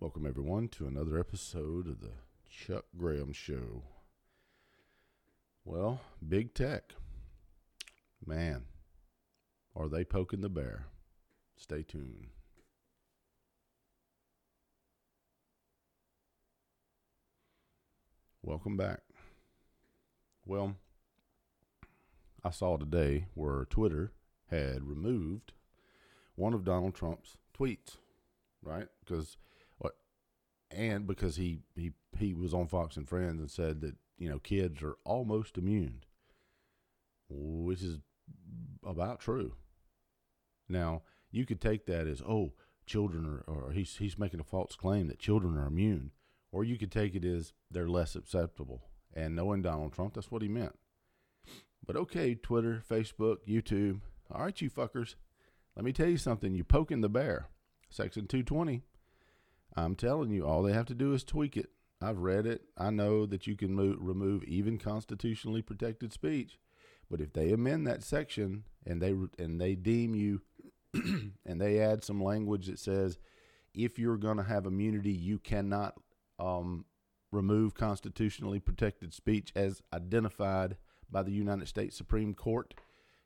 Welcome, everyone, to another episode of the Chuck Graham Show. Well, big tech. Man, are they poking the bear? Stay tuned. Welcome back. Well, I saw today where Twitter had removed one of Donald Trump's tweets, right? Because and because he he he was on Fox and Friends and said that you know kids are almost immune, which is about true. Now you could take that as oh children are or he's he's making a false claim that children are immune, or you could take it as they're less susceptible. And knowing Donald Trump, that's what he meant. But okay, Twitter, Facebook, YouTube, all right, you fuckers. Let me tell you something. You poking the bear. Section 220 I'm telling you, all they have to do is tweak it. I've read it. I know that you can move, remove even constitutionally protected speech, but if they amend that section and they and they deem you and they add some language that says if you're going to have immunity, you cannot um, remove constitutionally protected speech as identified by the United States Supreme Court,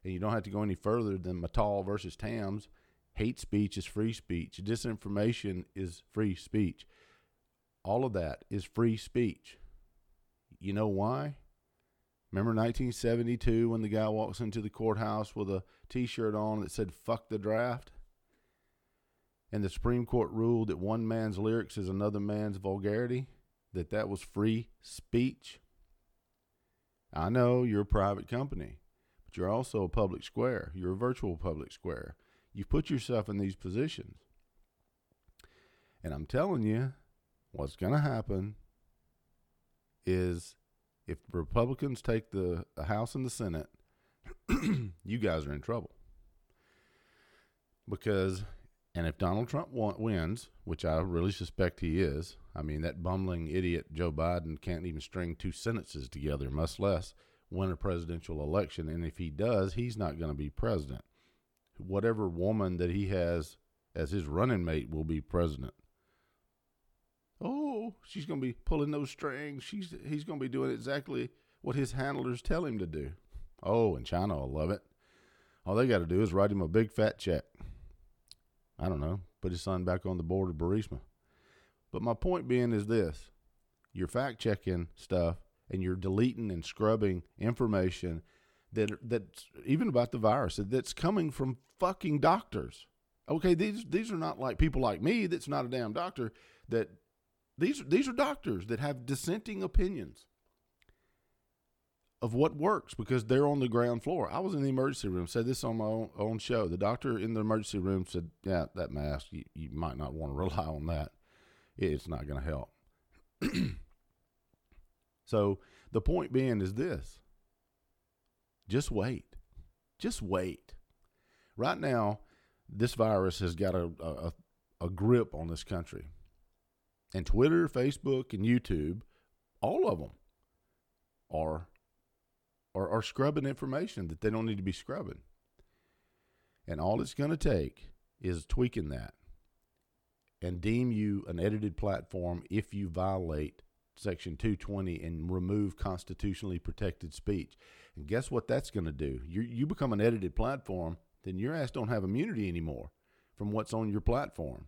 and you don't have to go any further than Matal versus Tams Hate speech is free speech. Disinformation is free speech. All of that is free speech. You know why? Remember 1972 when the guy walks into the courthouse with a t shirt on that said, fuck the draft? And the Supreme Court ruled that one man's lyrics is another man's vulgarity? That that was free speech? I know you're a private company, but you're also a public square. You're a virtual public square. You put yourself in these positions. And I'm telling you, what's going to happen is if Republicans take the, the House and the Senate, you guys are in trouble. Because, and if Donald Trump wins, which I really suspect he is, I mean, that bumbling idiot Joe Biden can't even string two sentences together, much less win a presidential election. And if he does, he's not going to be president whatever woman that he has as his running mate will be president. Oh, she's going to be pulling those strings. She's he's going to be doing exactly what his handlers tell him to do. Oh, and China will love it. All they got to do is write him a big fat check. I don't know, put his son back on the board of Burisma. But my point being is this: you're fact checking stuff and you're deleting and scrubbing information that that's even about the virus that's coming from fucking doctors. Okay, these these are not like people like me that's not a damn doctor that these these are doctors that have dissenting opinions of what works because they're on the ground floor. I was in the emergency room, said this on my own, own show. The doctor in the emergency room said, "Yeah, that mask, you, you might not want to rely on that. It's not going to help." so the point being is this just wait. Just wait. Right now, this virus has got a, a, a grip on this country. And Twitter, Facebook, and YouTube, all of them are, are, are scrubbing information that they don't need to be scrubbing. And all it's going to take is tweaking that and deem you an edited platform if you violate Section 220 and remove constitutionally protected speech. And guess what that's going to do? You you become an edited platform, then your ass don't have immunity anymore from what's on your platform.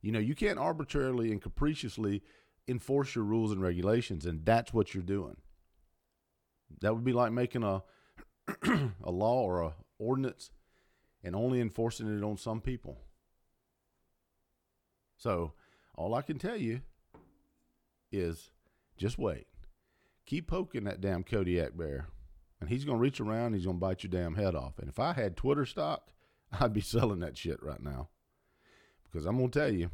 You know, you can't arbitrarily and capriciously enforce your rules and regulations, and that's what you're doing. That would be like making a a law or a ordinance and only enforcing it on some people. So, all I can tell you is just wait. Keep poking that damn Kodiak bear, and he's going to reach around he's going to bite your damn head off. And if I had Twitter stock, I'd be selling that shit right now. Because I'm going to tell you,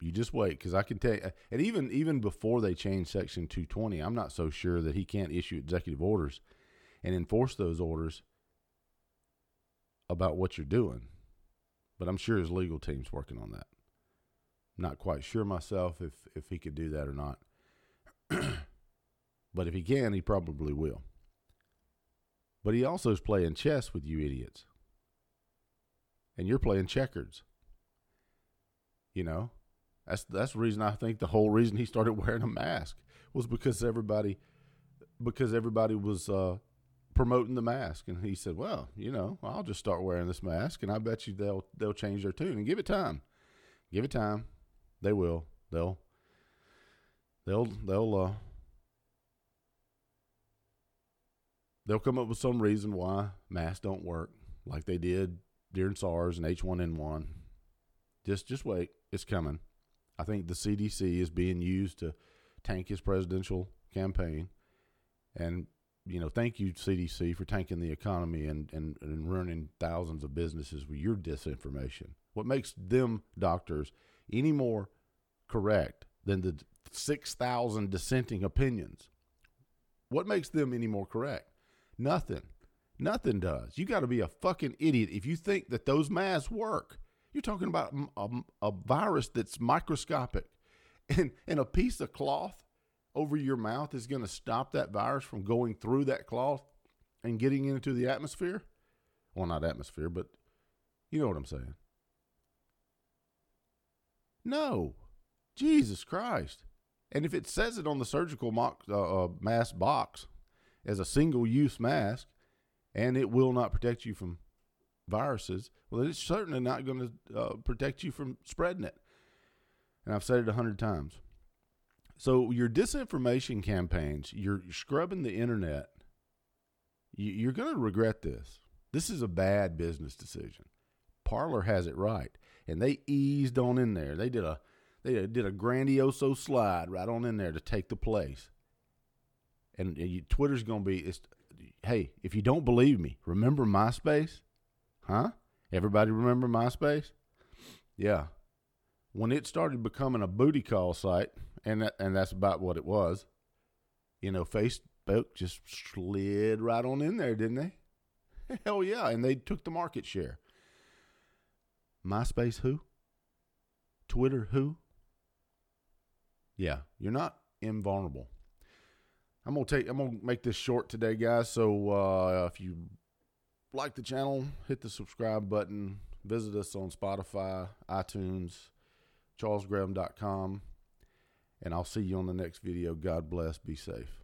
you just wait because I can tell you, and even even before they change Section 220, I'm not so sure that he can't issue executive orders and enforce those orders about what you're doing. But I'm sure his legal team's working on that. Not quite sure myself if, if he could do that or not. but if he can, he probably will. But he also is playing chess with you idiots. And you're playing checkers. You know, that's that's the reason I think the whole reason he started wearing a mask was because everybody because everybody was uh, promoting the mask, and he said, "Well, you know, I'll just start wearing this mask, and I bet you they'll they'll change their tune and give it time, give it time, they will, they'll they'll they'll uh, they'll come up with some reason why masks don't work, like they did during SARS and H1N1. Just just wait, it's coming. I think the CDC is being used to tank his presidential campaign, and you know, thank you CDC for tanking the economy and and, and ruining thousands of businesses with your disinformation. What makes them doctors any more correct than the six thousand dissenting opinions? What makes them any more correct? Nothing. Nothing does. You got to be a fucking idiot if you think that those masks work. You're talking about a, a, virus that's microscopic, and and a piece of cloth over your mouth is going to stop that virus from going through that cloth and getting into the atmosphere. Well, not atmosphere, but you know what I'm saying. No, Jesus Christ. And if it says it on the surgical mock, uh, uh, mask box as a single use mask, and it will not protect you from viruses, well, it's certainly not going to uh, protect you from spreading it. And I've said it a hundred times. So your disinformation campaigns, you're scrubbing the internet. You're going to regret this. This is a bad business decision. Parler has it right, and they eased on in there. They did a they uh, did a grandioso slide right on in there to take the place. And you, Twitter's going to be, hey, if you don't believe me, remember MySpace? Huh? Everybody remember MySpace? Yeah. When it started becoming a booty call site, and that, and that's about what it was, you know, Facebook just slid right on in there, didn't they? Hell yeah, and they took the market share. MySpace who? Twitter who? Yeah, you're not invulnerable. I'm gonna take. I'm gonna make this short today, guys. So uh, if you like the channel, hit the subscribe button. Visit us on Spotify, iTunes, charlesgraham.com, and I'll see you on the next video. God bless. Be safe.